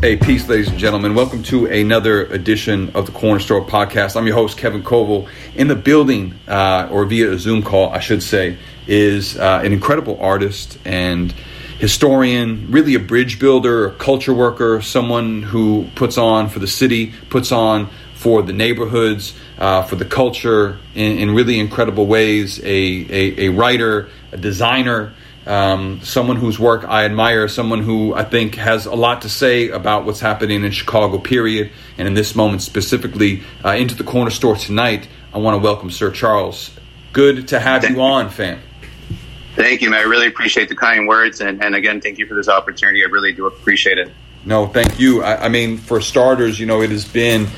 Hey, peace, ladies and gentlemen. Welcome to another edition of the Cornerstore Podcast. I'm your host, Kevin Coval. In the building, uh, or via a Zoom call, I should say, is uh, an incredible artist and historian, really a bridge builder, a culture worker, someone who puts on for the city, puts on for the neighborhoods, uh, for the culture in, in, really incredible ways. A, a, a writer, a designer, um, someone whose work I admire, someone who I think has a lot to say about what's happening in Chicago, period, and in this moment specifically. Uh, into the Cornerstore tonight, I want to welcome Sir Charles. Good to have you on, fam. Thank you, man. I really appreciate the kind words, and, and again, thank you for this opportunity. I really do appreciate it. No, thank you. I, I mean, for starters, you know, it has been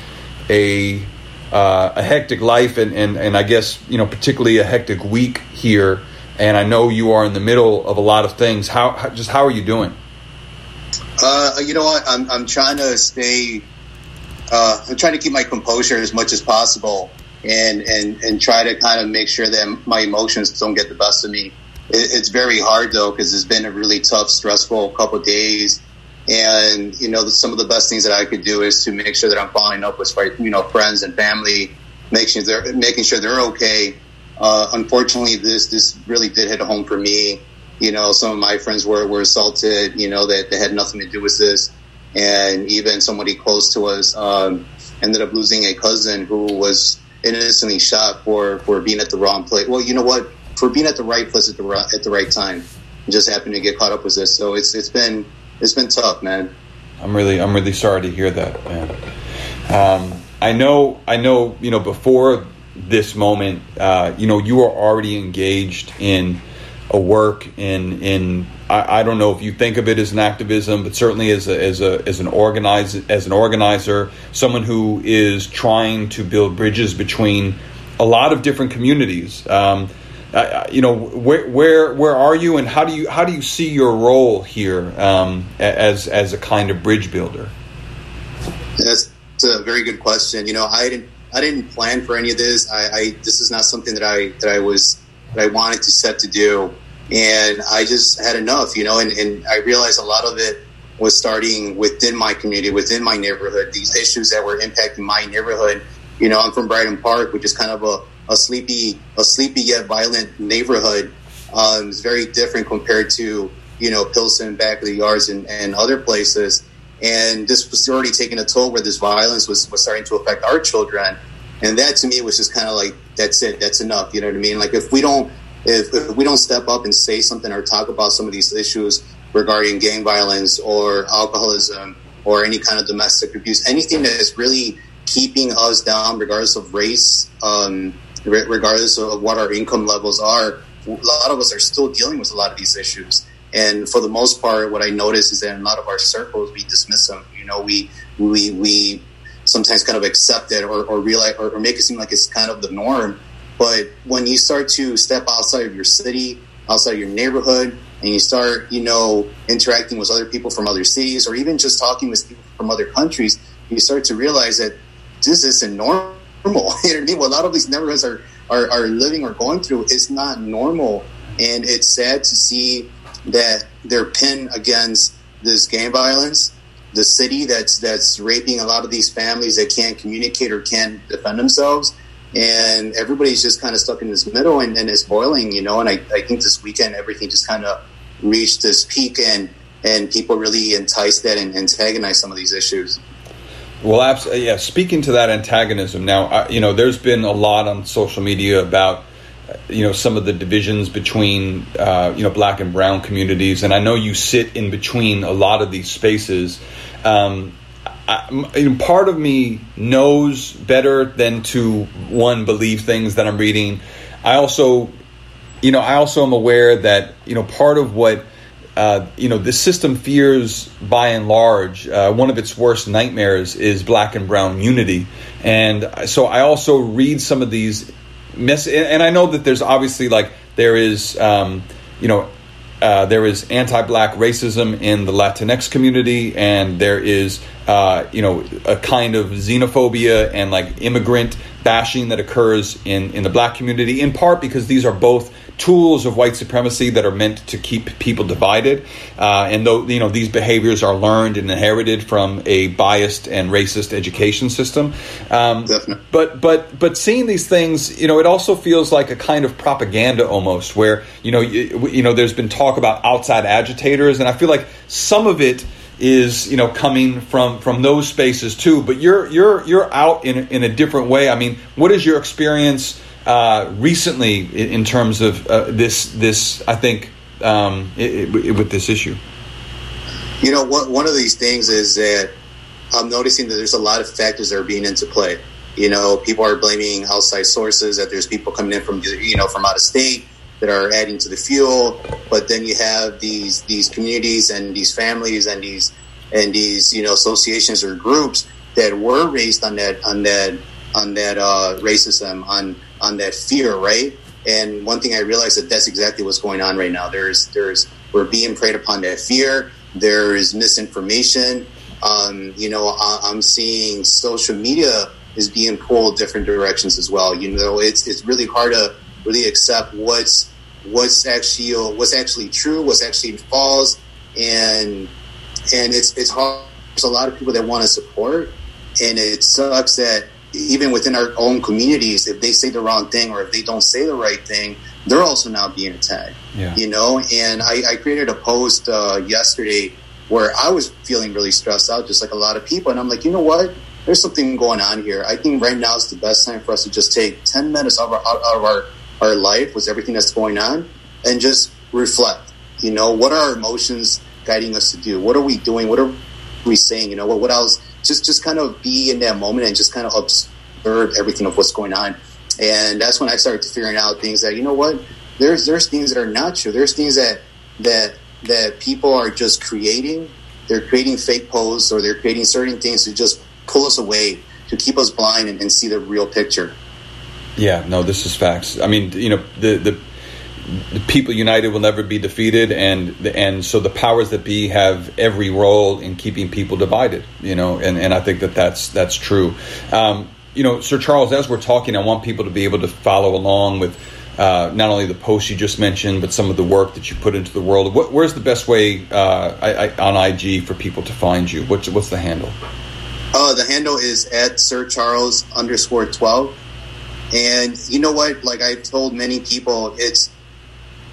a uh, a hectic life, and, and and I guess you know, particularly a hectic week here and I know you are in the middle of a lot of things. How, just how are you doing? Uh, you know what? I'm I'm trying to stay. Uh, I'm trying to keep my composure as much as possible, and and and try to kind of make sure that my emotions don't get the best of me. It, it's very hard though because it's been a really tough, stressful couple days. And you know, some of the best things that I could do is to make sure that I'm following up with you know friends and family, making sure they're making sure they're okay, uh, unfortunately, this this really did hit home for me. You know, some of my friends were, were assaulted. You know, that they, had nothing to do with this, and even somebody close to us um, ended up losing a cousin who was innocently shot for for being at the wrong place. Well, you know what? For being at the right place at the right, at the right time, just happened to get caught up with this. So it's it's been it's been tough, man. I'm really I'm really sorry to hear that, man. Um, I know I know you know before this moment, uh, you know, you are already engaged in a work in in I, I, don't know if you think of it as an activism, but certainly as a, as a as an organize as an organizer, someone who is trying to build bridges between a lot of different communities. Um, you know, where where where are you, and how do you how do you see your role here um, as as a kind of bridge builder? That's a very good question. You know, I didn't I didn't plan for any of this. I, I this is not something that I that I was that I wanted to set to do, and I just had enough, you know. And, and I realized a lot of it was starting within my community, within my neighborhood. These issues that were impacting my neighborhood. You know, I'm from Brighton Park, which is kind of a, a sleepy, a sleepy yet violent neighborhood. Um, it's very different compared to you know Pilsen, back of the yards, and, and other places and this was already taking a toll where this violence was, was starting to affect our children. And that to me was just kind of like that's it that's enough you know what i mean? Like if we don't if, if we don't step up and say something or talk about some of these issues regarding gang violence or alcoholism or any kind of domestic abuse anything that is really keeping us down regardless of race um, regardless of what our income levels are a lot of us are still dealing with a lot of these issues and for the most part, what I notice is that in a lot of our circles, we dismiss them. You know, we we we sometimes kind of accept it or, or realize or, or make it seem like it's kind of the norm. But when you start to step outside of your city, outside of your neighborhood, and you start, you know, interacting with other people from other cities, or even just talking with people from other countries, you start to realize that this isn't normal. you know what I mean? What a lot of these neighborhoods are, are, are living or going through is not normal. And it's sad to see that they're pinned against this gang violence, the city that's that's raping a lot of these families that can't communicate or can't defend themselves, and everybody's just kind of stuck in this middle and, and it's boiling, you know. And I, I think this weekend everything just kind of reached this peak and and people really enticed that and antagonize some of these issues. Well, absolutely. Yeah. Speaking to that antagonism, now I, you know there's been a lot on social media about you know some of the divisions between uh, you know black and brown communities, and I know you sit in between a lot of these spaces. Um, I, part of me knows better than to one believe things that I'm reading. I also, you know, I also am aware that you know part of what uh, you know the system fears by and large. Uh, one of its worst nightmares is black and brown unity, and so I also read some of these and I know that there's obviously like there is um, you know uh, there is anti-black racism in the Latinx community, and there is, uh, you know, a kind of xenophobia and like immigrant bashing that occurs in, in the black community, in part because these are both tools of white supremacy that are meant to keep people divided. Uh, and though you know these behaviors are learned and inherited from a biased and racist education system, um, Definitely. but but but seeing these things, you know, it also feels like a kind of propaganda almost, where you know you, you know there's been talk about outside agitators, and I feel like some of it is you know coming from from those spaces too. But you're you're you're out in in a different way. I mean, what is your experience? Uh, recently in, terms of uh, this this I think um, it, it, with this issue? You know, what, one of these things is that I'm noticing that there's a lot of factors that are being into play. You know, people are blaming outside sources that there's people coming in from you know from out of state that are adding to the fuel, but then you have these these communities and these families and these and these you know associations or groups that were raised on that on that on that uh, racism on on that fear, right? And one thing I realized that that's exactly what's going on right now. There's there's we're being preyed upon that fear. There is misinformation. Um, you know, I, am seeing social media is being pulled different directions as well. You know, it's it's really hard to really accept what's what's actually what's actually true, what's actually false, and and it's it's hard. There's a lot of people that want to support, and it sucks that even within our own communities, if they say the wrong thing or if they don't say the right thing, they're also now being attacked. Yeah. You know, and I, I created a post uh, yesterday where I was feeling really stressed out, just like a lot of people. And I'm like, you know what? There's something going on here. I think right now is the best time for us to just take 10 minutes out of our, out of our, our life with everything that's going on and just reflect. You know, what are our emotions guiding us to do? What are we doing? What are we saying? You know, what, what else? Just just kind of be in that moment and just kind of observe everything of what's going on. And that's when I started figuring out things that you know what there's there's things that are not true. There's things that that that people are just creating. They're creating fake posts or they're creating certain things to just pull us away to keep us blind and, and see the real picture. Yeah, no, this is facts. I mean, you know, the the people united will never be defeated, and and so the powers that be have every role in keeping people divided. You know, and, and I think that that's that's true. Um, you know, Sir Charles, as we're talking, I want people to be able to follow along with uh, not only the posts you just mentioned, but some of the work that you put into the world. What, where's the best way uh, I, I, on IG for people to find you? What's what's the handle? Uh, the handle is at Sir Charles underscore twelve. And you know what? Like I've told many people, it's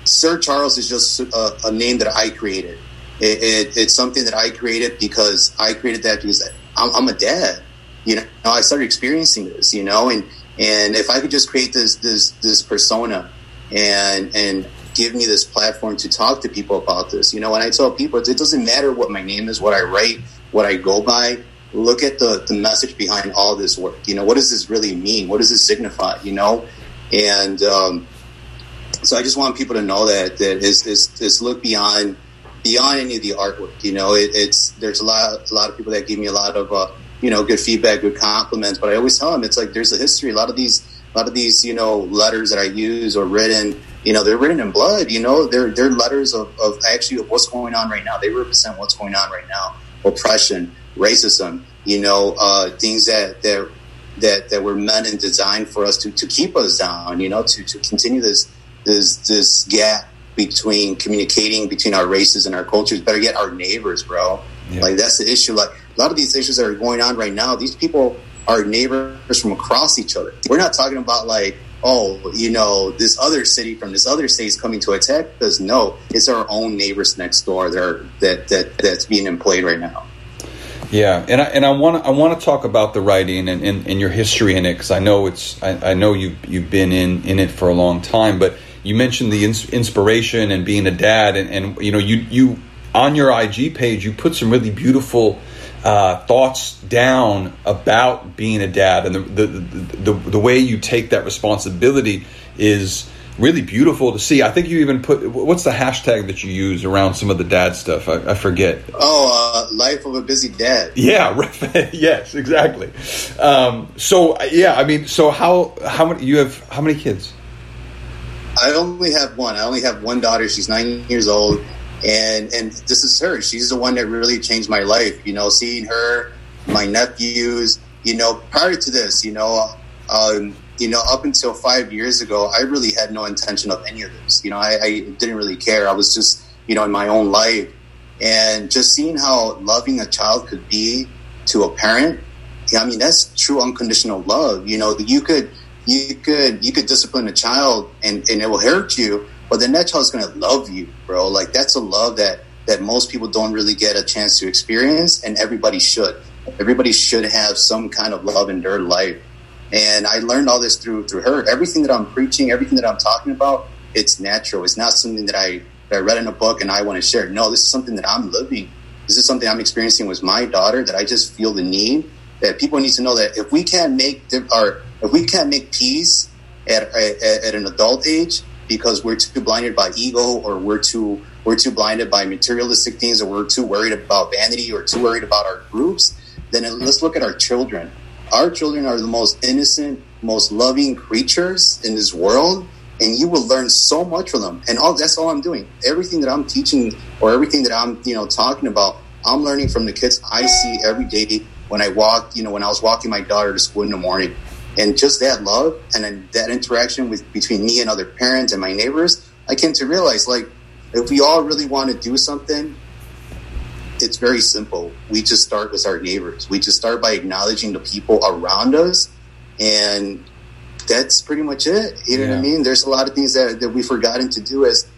Sir Charles is just a, a name that I created. It, it, it's something that I created because I created that because I'm, I'm, a dad. You know, I started experiencing this. You know, and and if I could just create this this this persona and and give me this platform to talk to people about this. You know, when I tell people it doesn't matter what my name is, what I write, what I go by. Look at the the message behind all this work. You know, what does this really mean? What does this signify? You know, and um, so I just want people to know that that is is, look beyond beyond any of the artwork. You know, it, it's there's a lot a lot of people that give me a lot of uh, you know good feedback, good compliments. But I always tell them it's like there's a history. A lot of these a lot of these you know letters that I use or written. You know, they're written in blood. You know, they're they're letters of, of actually of what's going on right now. They represent what's going on right now: oppression, racism. You know, uh, things that that that that were meant and designed for us to, to keep us down. You know, to to continue this this this gap between communicating between our races and our cultures. Better get our neighbors, bro. Yeah. Like that's the issue. Like a lot of these issues that are going on right now, these people are neighbors from across each other. We're not talking about like, oh, you know, this other city from this other state is coming to attack us. No, it's our own neighbors next door that are, that that that's being employed right now. Yeah, and I and I want I want to talk about the writing and, and, and your history in it because I know it's I, I know you you've been in in it for a long time, but you mentioned the ins- inspiration and being a dad, and, and you know you you on your IG page you put some really beautiful uh, thoughts down about being a dad, and the the, the the, the way you take that responsibility is really beautiful to see. I think you even put what's the hashtag that you use around some of the dad stuff? I, I forget. Oh, uh, life of a busy dad. Yeah, yes, exactly. Um, so yeah, I mean, so how how many you have? How many kids? I only have one. I only have one daughter. She's nine years old, and and this is her. She's the one that really changed my life. You know, seeing her, my nephews. You know, prior to this, you know, um, you know, up until five years ago, I really had no intention of any of this. You know, I, I didn't really care. I was just, you know, in my own life. And just seeing how loving a child could be to a parent, I mean, that's true unconditional love. You know, you could, you could, you could discipline a child and, and it will hurt you, but then that child's to love you, bro. Like that's a love that, that most people don't really get a chance to experience and everybody should. Everybody should have some kind of love in their life and I learned all this through through her. Everything that I'm preaching, everything that I'm talking about, it's natural. It's not something that I that I read in a book and I want to share. No, this is something that I'm living. This is something I'm experiencing with my daughter that I just feel the need that people need to know that if we can't make our if we can't make peace at, at, at an adult age because we're too blinded by ego or we're too we're too blinded by materialistic things or we're too worried about vanity or too worried about our groups, then let's look at our children our children are the most innocent, most loving creatures in this world, and you will learn so much from them. And all that's all I'm doing. Everything that I'm teaching or everything that I'm you know talking about, I'm learning from the kids I see every day when I walk. You know, when I was walking my daughter to school in the morning, and just that love and then that interaction with between me and other parents and my neighbors, I came to realize like if we all really want to do something it's very simple. We just start with our neighbors. We just start by acknowledging the people around us, and that's pretty much it. You know yeah. what I mean? There's a lot of things that, that we've forgotten to do as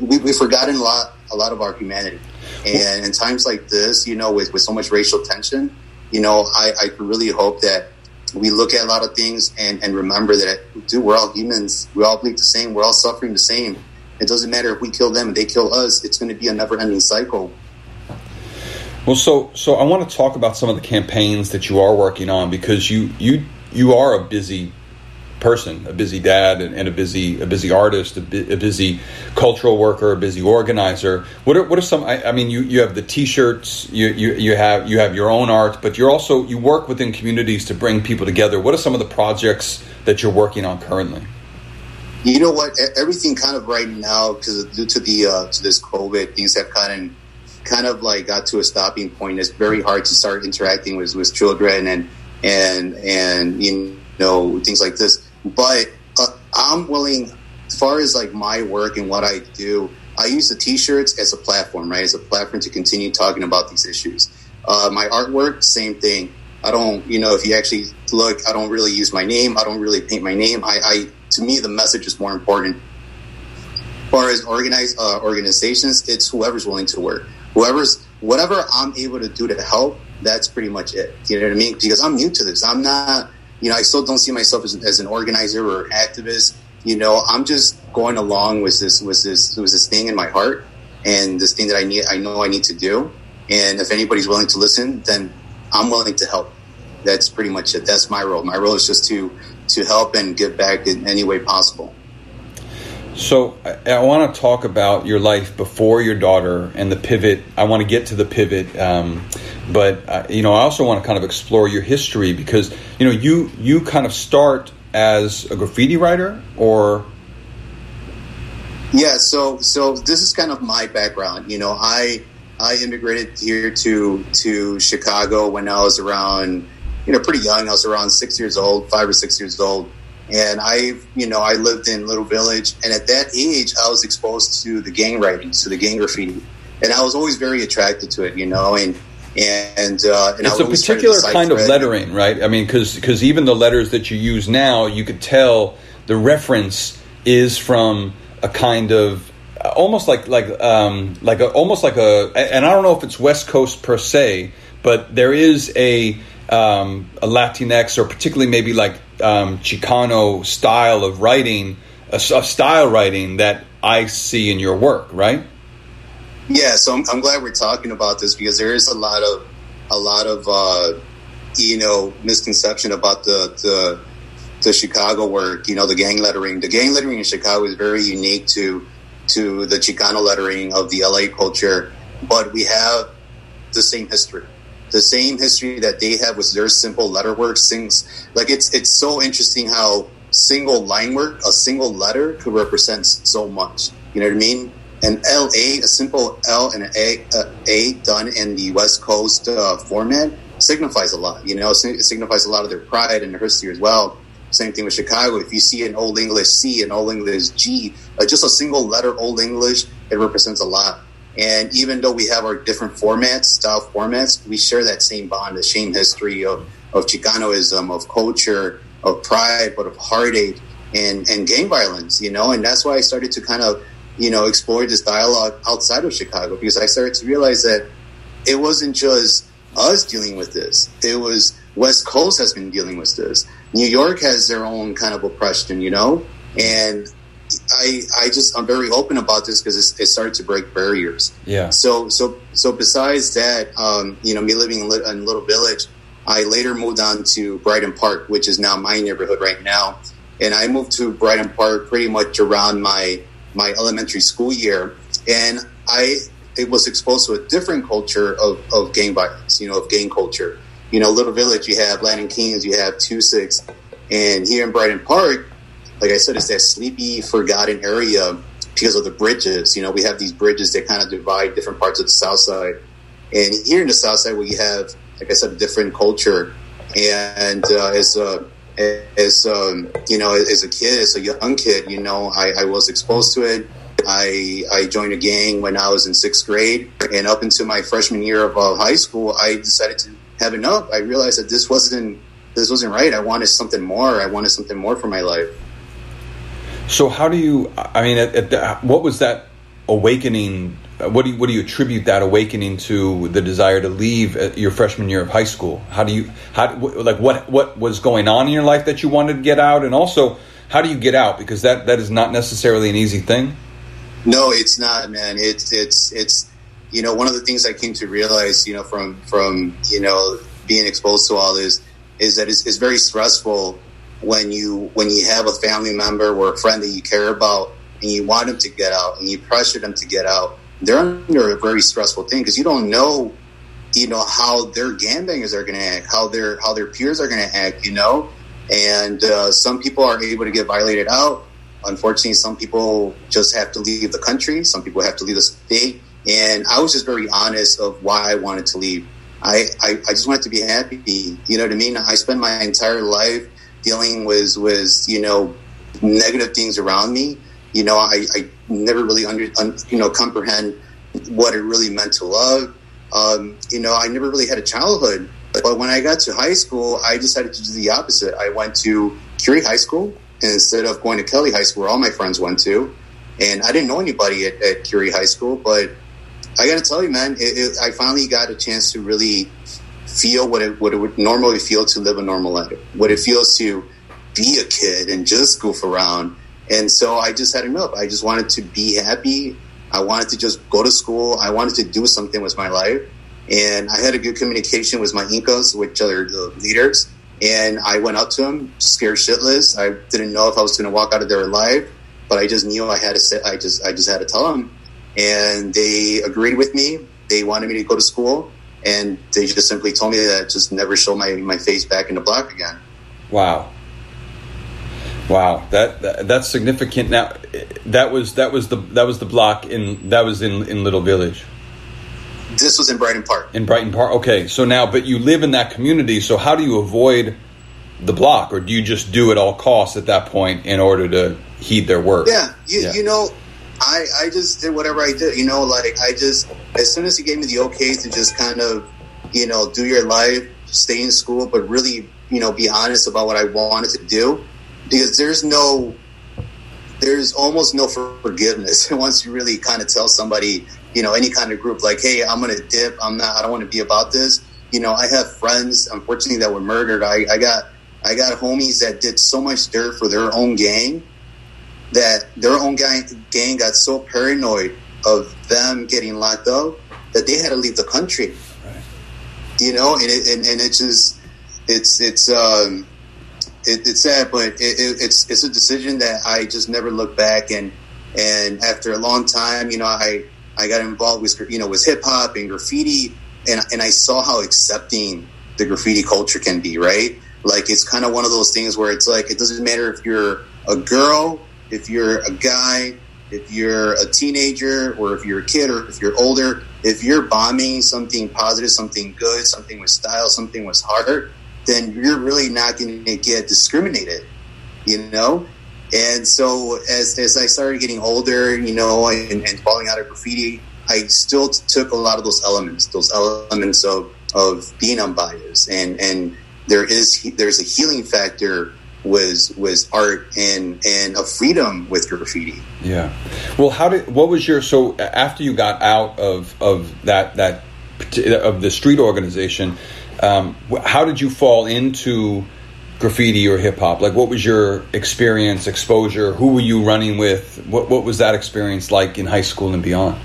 we, we've forgotten a lot a lot of our humanity. And in times like this, you know, with, with so much racial tension, you know, I, I really hope that we look at a lot of things and, and remember that, dude, we're all humans. We all bleed the same. We're all suffering the same. It doesn't matter if we kill them they kill us. It's going to be a never ending cycle. Well, so so I want to talk about some of the campaigns that you are working on because you you you are a busy person, a busy dad, and, and a busy a busy artist, a, bu- a, busy cultural worker, a busy organizer. What are what are some? I, I, mean, you, you have the T-shirts, you, you you have you have your own art, but you're also you work within communities to bring people together. What are some of the projects that you're working on currently? You know what? Everything kind of right now because due to the uh, to this COVID, things have kind of kind of like got to a stopping point. It's very hard to start interacting with, with children and and and you know things like this. But uh, I'm willing, as far as like my work and what I do, I use the T-shirts as a platform, right? As a platform to continue talking about these issues. Uh, my artwork, same thing. I don't, you know, if you actually look, I don't really use my name. I don't really paint my name. I, I to me, the message is more important. As far as organized uh, organizations, it's whoever's willing to work whoever's whatever I'm able to do to help, that's pretty much it. You know what I mean? Because I'm new to this. I'm not, you know, I still don't see myself as, as an organizer or activist. You know, I'm just going along with this, with this, with this thing in my heart and this thing that I need, I know I need to do. And if anybody's willing to listen, then I'm willing to help. That's pretty much it. That's my role. My role is just to, to help and give back in any way possible. So I, I want to talk about your life before your daughter and the pivot. I want to get to the pivot, um, but uh, you know I also want to kind of explore your history because you know you you kind of start as a graffiti writer or yeah. So so this is kind of my background. You know I I immigrated here to to Chicago when I was around you know pretty young. I was around six years old, five or six years old and I, you know, I lived in Little Village, and at that age, I was exposed to the gang writing, to the gang graffiti, and I was always very attracted to it, you know, and and, uh, and it's a particular kind of lettering, right? I mean, because because even the letters that you use now, you could tell the reference is from a kind of almost like like um, like a, almost like a, and I don't know if it's West Coast per se, but there is a um, a Latinx or particularly maybe like um, Chicano style of writing, a, a, style writing that I see in your work, right? Yeah, so I'm, I'm, glad we're talking about this because there is a lot of a lot of uh, you know misconception about the, the the Chicago work. You know, the gang lettering. The gang lettering in Chicago is very unique to to the Chicano lettering of the LA culture, but we have the same history the same history that they have with their simple letter work. Things like it's it's so interesting how single line work, a single letter, could represent so much. You know what I mean? An L A, a simple L and an A, uh, a done in the West Coast uh, format signifies a lot. You know, it signifies a lot of their pride and their history as well. Same thing with Chicago. If you see an Old English C, an Old English G, uh, just a single letter Old English, it represents a lot. And even though we have our different formats, style formats, we share that same bond, the same history of, of Chicanoism, of culture, of pride, but of heartache and, and gang violence, you know? And that's why I started to kind of, you know, explore this dialogue outside of Chicago because I started to realize that it wasn't just us dealing with this. It was West Coast has been dealing with this. New York has their own kind of oppression, you know? And I, I just I'm very open about this because it started to break barriers. Yeah. So so so besides that, um, you know, me living in, in Little Village, I later moved on to Brighton Park, which is now my neighborhood right now, and I moved to Brighton Park pretty much around my my elementary school year, and I it was exposed to a different culture of, of gang violence, you know, of gang culture. You know, Little Village, you have Latin Kings, you have Two Six, and here in Brighton Park, like I said, it's that sleepy, forgotten area because of the bridges. You know, we have these bridges that kind of divide different parts of the South Side. And here in the South Side, we have, like I said, a different culture. And uh, as a as um, you know, as a kid, as a young kid, you know, I, I was exposed to it. I I joined a gang when I was in sixth grade, and up until my freshman year of uh, high school, I decided to have enough. I realized that this wasn't this wasn't right. I wanted something more. I wanted something more for my life. So how do you? I mean, at, at the, what was that awakening? Uh, what do you what do you attribute that awakening to? The desire to leave uh, your freshman year of high school. How do you how like what what was going on in your life that you wanted to get out, and also how do you get out? Because that that is not necessarily an easy thing. No, it's not, man. It's it's it's you know one of the things I came to realize, you know, from from you know being exposed to all this is that it's, it's very stressful when you when you have a family member or a friend that you care about and you want them to get out and you pressure them to get out, they're under a very stressful thing because you don't know, you know, how their gangbangers are going to act, how their how their peers are going to act, you know. And uh, some people are able to get violated out. Unfortunately, some people just have to leave the country. Some people have to leave the state. And I was just very honest of why I wanted to leave. I, I, I just wanted to be happy. You know what I mean? I spent my entire life dealing with with you know negative things around me. You know, I, I never really under un, you know comprehend what it really meant to love. Um, you know, I never really had a childhood. But when I got to high school, I decided to do the opposite. I went to Curie High School instead of going to Kelly High School, where all my friends went to. And I didn't know anybody at, at Curie High School, but I got to tell you, man, it, it, I finally got a chance to really feel what it what it would normally feel to live a normal life, what it feels to be a kid and just goof around. And so I just had enough. I just wanted to be happy. I wanted to just go to school. I wanted to do something with my life. And I had a good communication with my Incas, which are the leaders. And I went up to them, scared shitless. I didn't know if I was going to walk out of there alive, but I just knew I had to say, I just, I just had to tell them. And they agreed with me. They wanted me to go to school and they just simply told me that just never show my, my face back in the block again. Wow. Wow, that, that, that's significant. Now, that was that was the that was the block in that was in in Little Village. This was in Brighton Park. In Brighton Park. Okay, so now, but you live in that community. So how do you avoid the block, or do you just do at all costs at that point in order to heed their word? Yeah, you, yeah. you know, I, I just did whatever I did. You know, like I just as soon as he gave me the okay to just kind of, you know, do your life, stay in school, but really, you know, be honest about what I wanted to do, because there's no, there's almost no forgiveness once you really kind of tell somebody, you know, any kind of group like, hey, I'm gonna dip. I'm not. I don't want to be about this. You know, I have friends, unfortunately, that were murdered. I, I got, I got homies that did so much dirt for their own gang that their own gang, gang got so paranoid of them getting locked up that they had to leave the country. Right. You know, and it, and, and it's just it's it's um it, it's sad, but it, it, it's it's a decision that I just never look back and and after a long time, you know, I I got involved with you know with hip hop and graffiti, and and I saw how accepting the graffiti culture can be. Right, like it's kind of one of those things where it's like it doesn't matter if you're a girl if you're a guy, if you're a teenager, or if you're a kid, or if you're older, if you're bombing something positive, something good, something with style, something with heart, then you're really not going to get discriminated. you know. And so as as I started getting older, you know, and, and falling out of graffiti, I still took a lot of those elements, those elements of of being unbiased, and and there is there's a healing factor was was art and and a freedom with graffiti. Yeah. Well, how did what was your so after you got out of of that that of the street organization? Um, how did you fall into graffiti or hip hop? Like, what was your experience, exposure? Who were you running with? What what was that experience like in high school and beyond?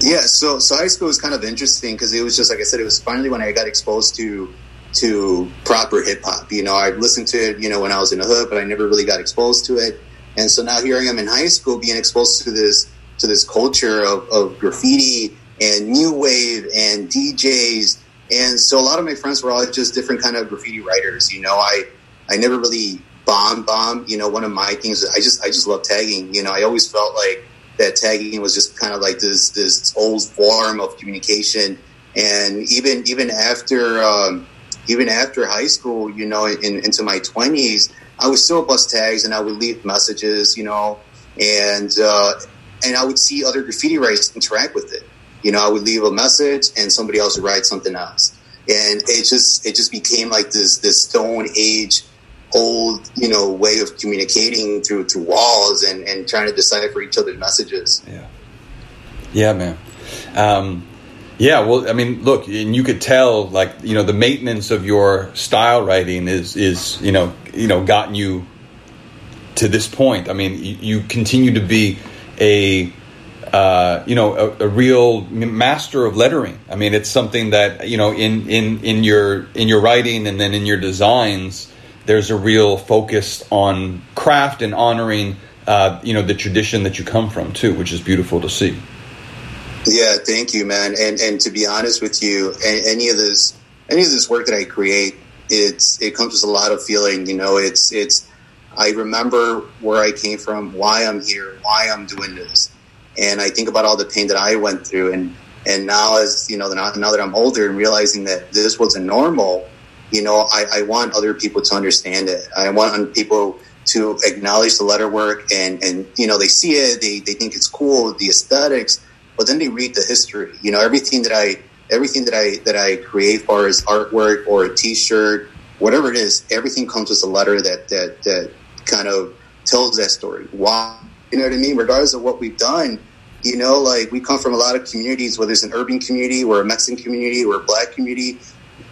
Yeah, so so high school was kind of interesting because it was just like I said, it was finally when I got exposed to to proper hip hop. You know, I listened to it, you know, when I was in the hood, but I never really got exposed to it. And so now here I am in high school, being exposed to this to this culture of, of graffiti and new wave and DJs. And so a lot of my friends were all just different kind of graffiti writers. You know, I I never really bomb bomb. You know, one of my things I just I just love tagging. You know, I always felt like that tagging was just kind of like this this old form of communication. And even even after um, even after high school, you know, in, into my twenties, I would still bust tags and I would leave messages, you know, and uh, and I would see other graffiti writers interact with it. You know, I would leave a message and somebody else would write something else, and it just it just became like this this stone age old you know way of communicating through through walls and and trying to decipher each other's messages. Yeah, yeah, man. Um, yeah, well, I mean, look, and you could tell, like, you know, the maintenance of your style writing is, is, you know, you know, gotten you to this point. I mean, you, you continue to be a, uh, you know, a, a, real master of lettering. I mean, it's something that you know, in in in your in your writing and then in your designs, there's a real focus on craft and honoring, uh, you know, the tradition that you come from too, which is beautiful to see. Yeah, thank you, man. And and to be honest with you, any of this any of this work that I create, it's it comes with a lot of feeling. You know, it's it's I remember where I came from, why I'm here, why I'm doing this, and I think about all the pain that I went through, and and now as you know, now, now that I'm older and realizing that this wasn't normal, you know, I, I want other people to understand it. I want people to acknowledge the letter work, and and you know, they see it, they they think it's cool, the aesthetics but then they read the history. You know, everything that I everything that I that I create for as artwork or a T-shirt, whatever it is, everything comes with a letter that that that kind of tells that story. Why? You know what I mean? Regardless of what we've done, you know, like we come from a lot of communities, whether it's an urban community or a Mexican community or a black community,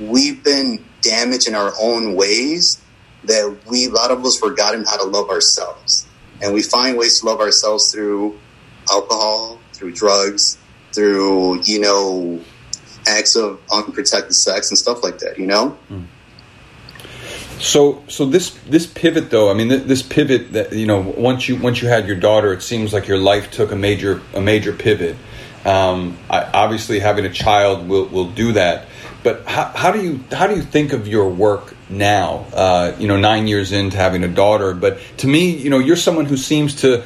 we've been damaged in our own ways that we a lot of us forgotten how to love ourselves. And we find ways to love ourselves through alcohol, through drugs, through, you know, acts of unprotected sex and stuff like that, you know? Mm. So, so this this pivot though, I mean, this pivot that you know, once you once you had your daughter, it seems like your life took a major a major pivot. Um, I, obviously, having a child will will do that. But how, how do you how do you think of your work now? Uh, you know, nine years into having a daughter. But to me, you know, you're someone who seems to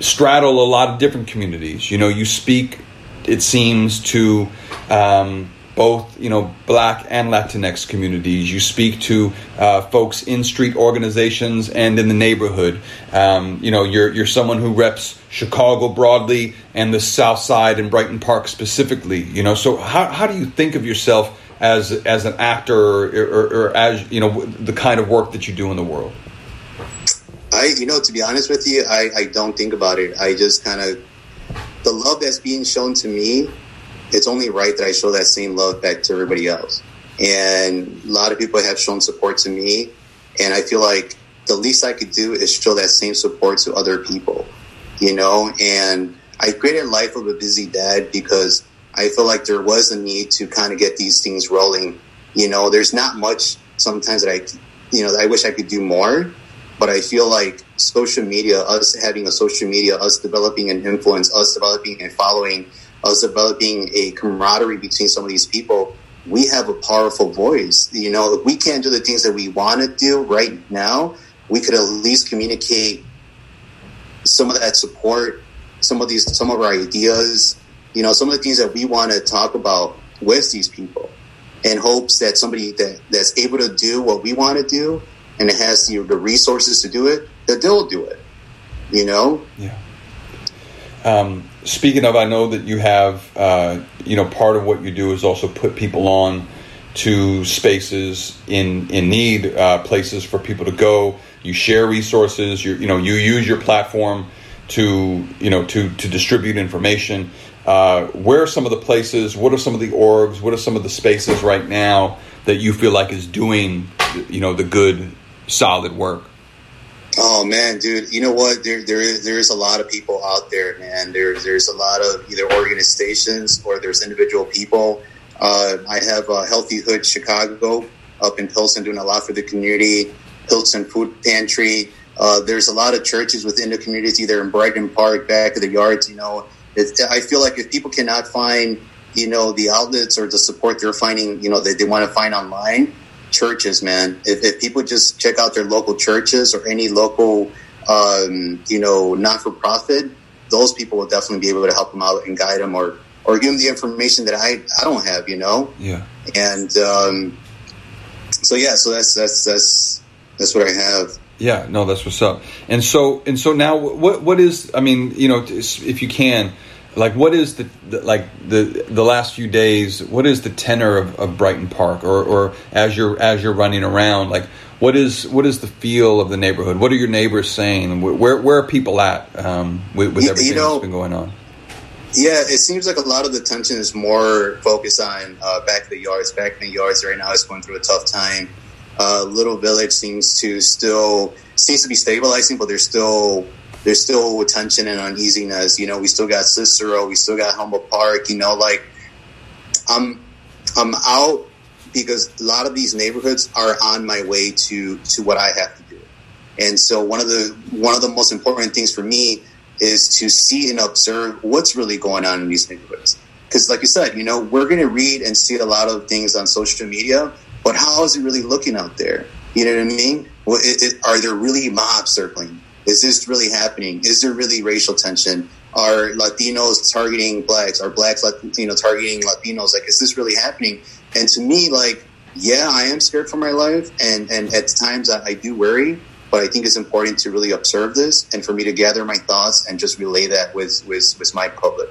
straddle a lot of different communities. You know, you speak, it seems, to um, both you know black and Latinx communities. You speak to uh, folks in street organizations and in the neighborhood. Um, you know, you're you're someone who reps Chicago broadly and the South Side and Brighton Park specifically. You know, so how how do you think of yourself as as an actor or, or, or as you know the kind of work that you do in the world? I, you know, to be honest with you, I, I don't think about it. I just kind of, the love that's being shown to me, it's only right that I show that same love back to everybody else. And a lot of people have shown support to me. And I feel like the least I could do is show that same support to other people, you know? And I created Life of a Busy Dad because I feel like there was a need to kind of get these things rolling. You know, there's not much sometimes that I, you know, I wish I could do more but I feel like social media, us having a social media, us developing an influence, us developing and following, us developing a camaraderie between some of these people, we have a powerful voice. You know, if we can't do the things that we want to do right now, we could at least communicate some of that support, some of these, some of our ideas, you know, some of the things that we want to talk about with these people in hopes that somebody that, that's able to do what we want to do and has the resources to do it, that they'll do it. You know? Yeah. Um, speaking of, I know that you have, uh, you know, part of what you do is also put people on to spaces in in need, uh, places for people to go. You share resources. You you know you use your platform to you know to to distribute information. Uh, where are some of the places? What are some of the orgs? What are some of the spaces right now that you feel like is doing you know the good, solid work? Oh man, dude, you know what? There, there is there is a lot of people out there, man. There's there's a lot of either organizations or there's individual people. Uh, I have a Healthy Hood Chicago up in Pilsen doing a lot for the community. Pilsen Food Pantry. Uh, there's a lot of churches within the communities, either in Brighton Park, back of the yards. You know, I feel like if people cannot find, you know, the outlets or the support they're finding, you know, that they want to find online, churches, man. If, if, people just check out their local churches or any local, um, you know, not for profit, those people will definitely be able to help them out and guide them or or give them the information that I I don't have, you know. Yeah. And um, so yeah, so that's that's that's that's what I have. Yeah, no, that's what's up. And so and so now, what what is? I mean, you know, if you can, like, what is the, the like the the last few days? What is the tenor of, of Brighton Park, or or as you're as you're running around, like? What is what is the feel of the neighborhood? What are your neighbors saying? Where where are people at um, with, with everything you know, that's been going on? Yeah, it seems like a lot of the tension is more focused on uh, back of the yards. Back in the yards right now is going through a tough time. Uh, Little Village seems to still seems to be stabilizing, but there's still there's still tension and uneasiness. You know, we still got Cicero, we still got Humboldt Park. You know, like I'm I'm out because a lot of these neighborhoods are on my way to to what I have to do, and so one of the one of the most important things for me is to see and observe what's really going on in these neighborhoods. Because, like you said, you know, we're going to read and see a lot of things on social media, but how is it really looking out there? You know what I mean? Well, it, it, are there really mobs circling? Is this really happening? Is there really racial tension? Are Latinos targeting blacks? Are blacks, know, targeting Latinos? Like, is this really happening? And to me, like, yeah, I am scared for my life, and and at times I, I do worry. But I think it's important to really observe this and for me to gather my thoughts and just relay that with, with, with my public.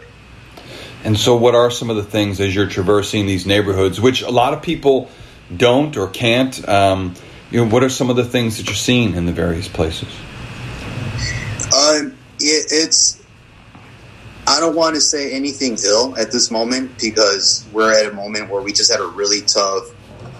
And so, what are some of the things as you're traversing these neighborhoods, which a lot of people don't or can't? Um, you know, what are some of the things that you're seeing in the various places? Um, it, it's. I don't want to say anything ill at this moment because we're at a moment where we just had a really tough,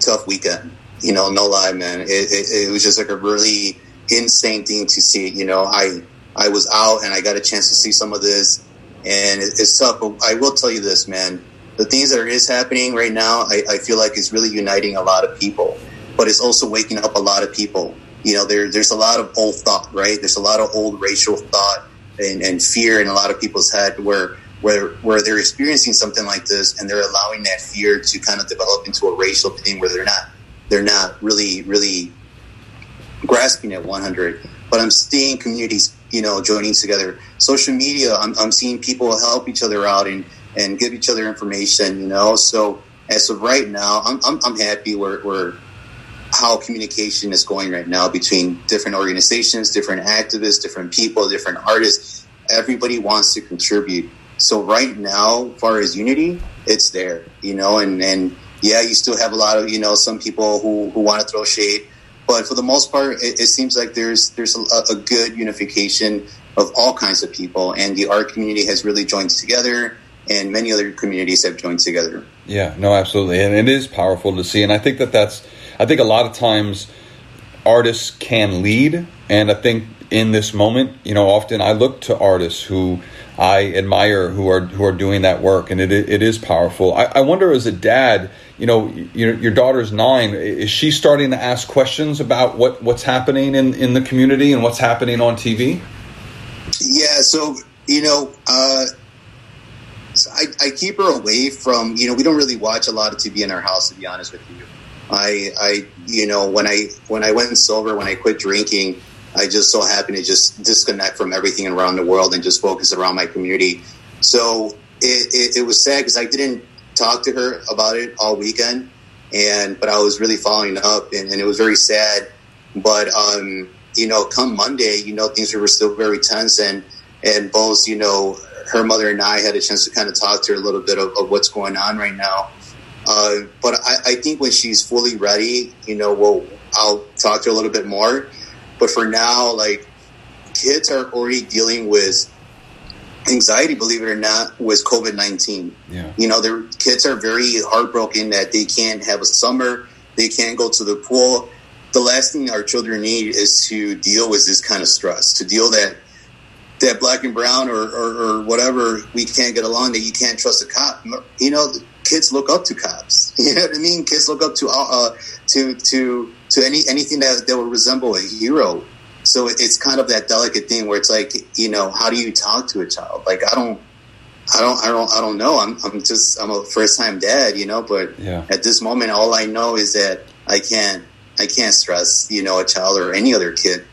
tough weekend. You know, no lie, man. It, it, it was just like a really insane thing to see. You know, I I was out and I got a chance to see some of this, and it, it's tough. But I will tell you this, man: the things that is happening right now, I, I feel like it's really uniting a lot of people, but it's also waking up a lot of people. You know, there there's a lot of old thought, right? There's a lot of old racial thought and, and fear in a lot of people's head where where where they're experiencing something like this and they're allowing that fear to kind of develop into a racial thing where they're not they're not really really grasping at 100, but I'm seeing communities, you know, joining together. Social media, I'm, I'm seeing people help each other out and, and give each other information, you know. So as of right now, I'm, I'm, I'm happy where, where how communication is going right now between different organizations, different activists, different people, different artists. Everybody wants to contribute. So right now, far as unity, it's there, you know, and, and yeah, you still have a lot of, you know, some people who, who want to throw shade but for the most part, it, it seems like there's there's a, a, good unification of all kinds of people, and the art community has really joined together, and many other communities have joined together. Yeah, no, absolutely, and it is powerful to see, and I think that that's I think a lot of times artists can lead, and I think in this moment, you know, often I look to artists who I admire who are who are doing that work, and it it is powerful. I, I wonder as a dad you know, your, your daughter's nine. Is she starting to ask questions about what, what's happening in, in the community and what's happening on TV? Yeah, so, you know, uh, so I, I keep her away from, you know, we don't really watch a lot of TV in our house, to be honest with you. I, I, you know, when I when I went sober, when I quit drinking, I just so happened to just disconnect from everything around the world and just focus around my community. So it, it, it was sad because I didn't talk to her about it all weekend, and but I was really following up, and, and it was very sad But um, you know, come Monday, you know, things were still very tense, and and both, you know, her mother and I had a chance to kind of talk to her a little bit of, of what's going on right now. Uh, but I, I, think when she's fully ready, you know, we'll I'll talk to her a little bit more. But for now, like kids are already dealing with anxiety, believe it or not, with COVID nineteen. Yeah. You know, their kids are very heartbroken that they can't have a summer, they can't go to the pool. The last thing our children need is to deal with this kind of stress, to deal that that black and brown or, or, or, whatever we can't get along that you can't trust a cop you know kids look up to cops you know what i mean kids look up to uh, uh, to to to any anything that, that would resemble a hero so it's kind of that delicate thing where it's like you know how do you talk to a child like i don't I don't, I don't, I don't know. I'm, I'm just, I'm a first time dad, you know. But yeah. at this moment, all I know is that I can't, I can't stress, you know, a child or any other kid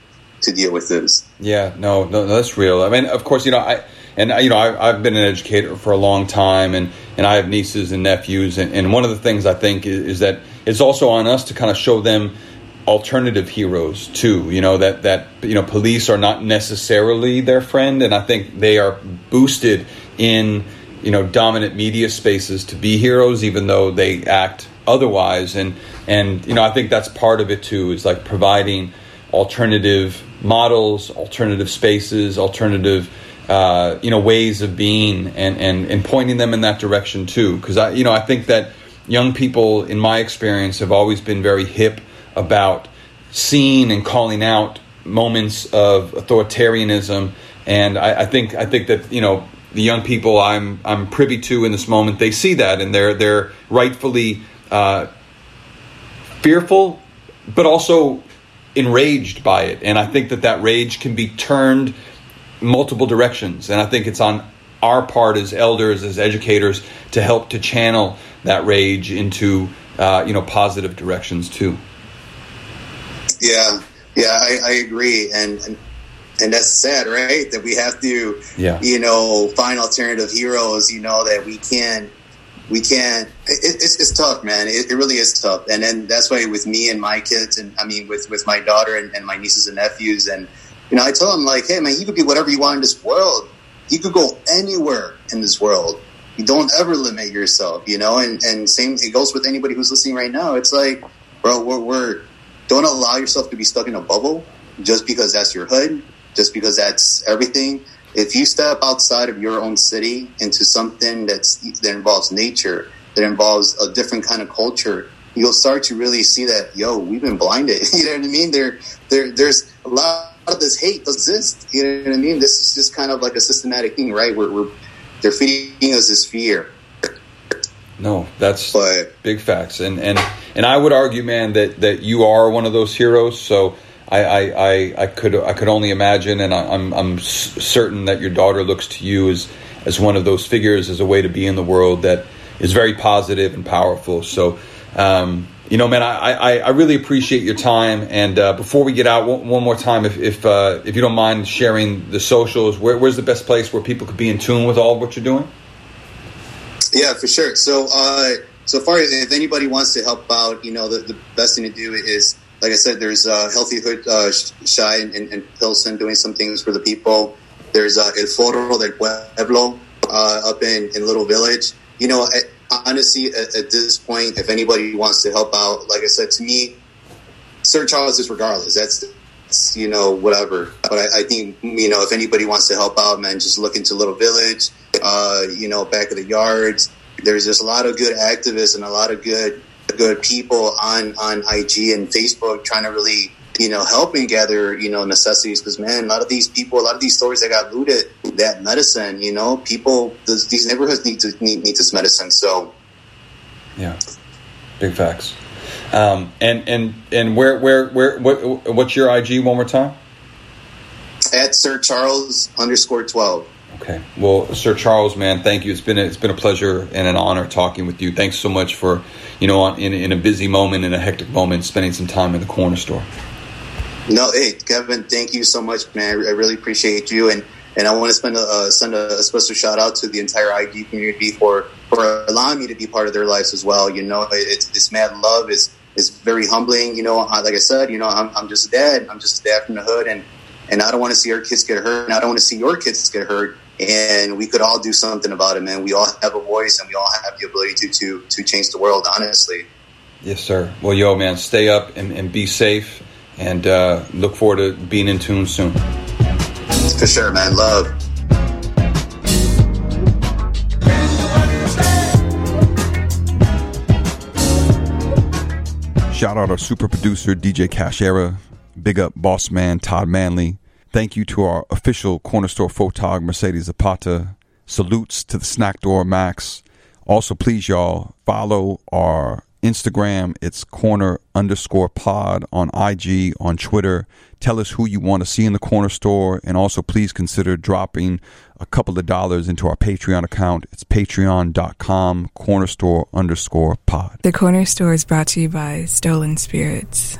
to deal with this. Yeah, no, no, that's real. I mean, of course, you know, I and you know, I, have been an educator for a long time, and and I have nieces and nephews, and, and one of the things I think is, is, that it's also on us to kind of show them alternative heroes too. You know that that you know police are not necessarily their friend, and I think they are boosted in you know dominant media spaces to be heroes, even though they act otherwise, and and you know I think that's part of it too. Is like providing alternative models, alternative spaces, alternative uh, you know ways of being, and, and and pointing them in that direction too. Because I you know I think that young people, in my experience, have always been very hip about seeing and calling out moments of authoritarianism, and I, I think I think that you know the young people I'm I'm privy to in this moment, they see that and they're they're rightfully uh, fearful, but also enraged by it. And I think that that rage can be turned multiple directions. And I think it's on our part as elders, as educators, to help to channel that rage into uh, you know positive directions too. Yeah, yeah, I, I agree, and, and and that's sad, right? That we have to, yeah. you know, find alternative heroes. You know that we can we can't. It, it's, it's tough, man. It, it, really is tough. And then that's why with me and my kids, and I mean with with my daughter and, and my nieces and nephews, and you know, I tell him like, hey, man, you could be whatever you want in this world. You could go anywhere in this world. You don't ever limit yourself, you know. And and same, it goes with anybody who's listening right now. It's like, bro, we're, we're don't allow yourself to be stuck in a bubble just because that's your hood, just because that's everything if you step outside of your own city into something that's that involves nature, that involves a different kind of culture, you'll start to really see that yo, we've been blinded. you know what I mean? There, there, there's a lot of this hate exists. You know what I mean? This is just kind of like a systematic thing, right? Where we're they're feeding us this fear. No, that's but, big facts, and and and I would argue, man, that that you are one of those heroes. So I, I, I, could I could only imagine, and I, am I'm, I'm certain that your daughter looks to you as as one of those figures, as a way to be in the world that is very positive and powerful. So, um, you know, man, I, I, I, really appreciate your time. And uh, before we get out, one, one more time, if if, uh, if you don't mind sharing the socials, where, where's the best place where people could be in tune with all of what you're doing? Yeah, for sure. So, uh, so far, if anybody wants to help out, you know, the, the best thing to do is like I said, there's uh, Healthy Hood uh, Chi in, in, Pilsen doing some things for the people. There's uh, El Foro del Pueblo up in, in Little Village. You know, honestly, at, at, this point, if anybody wants to help out, like I said, to me, Sir Charles is regardless. That's, that's you know, whatever. But I, I, think, you know, if anybody wants to help out, man, just look into Little Village, uh, you know, back of the yards. There's just a lot of good activists and a lot of good good people on on IG and Facebook trying to really you know help and gather you know necessities because man a lot of these people a lot of these stories that got looted that medicine you know people these neighborhoods need to need, need this medicine so yeah big facts um, and and and where where where what what's your IG one more time at Sir Charles underscore twelve Okay. Well, Sir Charles, man, thank you. It's been a, it's been a pleasure and an honor talking with you. Thanks so much for, you know, in, in a busy moment, in a hectic moment, spending some time in the Cornerstore. No, hey, Kevin, thank you so much, man. I really appreciate you, and and I want to spend a, uh, send a, special shout out to the entire ID community for for allowing me to be part of their lives as well. You know, it's this mad love is is very humbling. You know, like I said, you know, I'm, I'm just a dad. I'm just a dad from the hood, and and I don't want to see our kids get hurt, and I don't want to see your kids get hurt. And we could all do something about it, man. We all have a voice, and we all have the ability to to to change the world. Honestly. Yes, sir. Well, yo, man, stay up and, and be safe, and uh, look forward to being in tune soon. For sure, man. Love. Shout out our super producer, DJ Cashera. Big up boss man, Todd Manley. Thank you to our official Cornerstore photog, Mercedes Zapata. Salutes to the snack door, Max. Also, please, y'all, follow our Instagram. It's corner underscore pod on IG, on Twitter. Tell us who you want to see in the Cornerstore. And also, please consider dropping a couple of dollars into our Patreon account. It's patreon.com, Cornerstore underscore pod. The Cornerstore is brought to you by Stolen Spirits.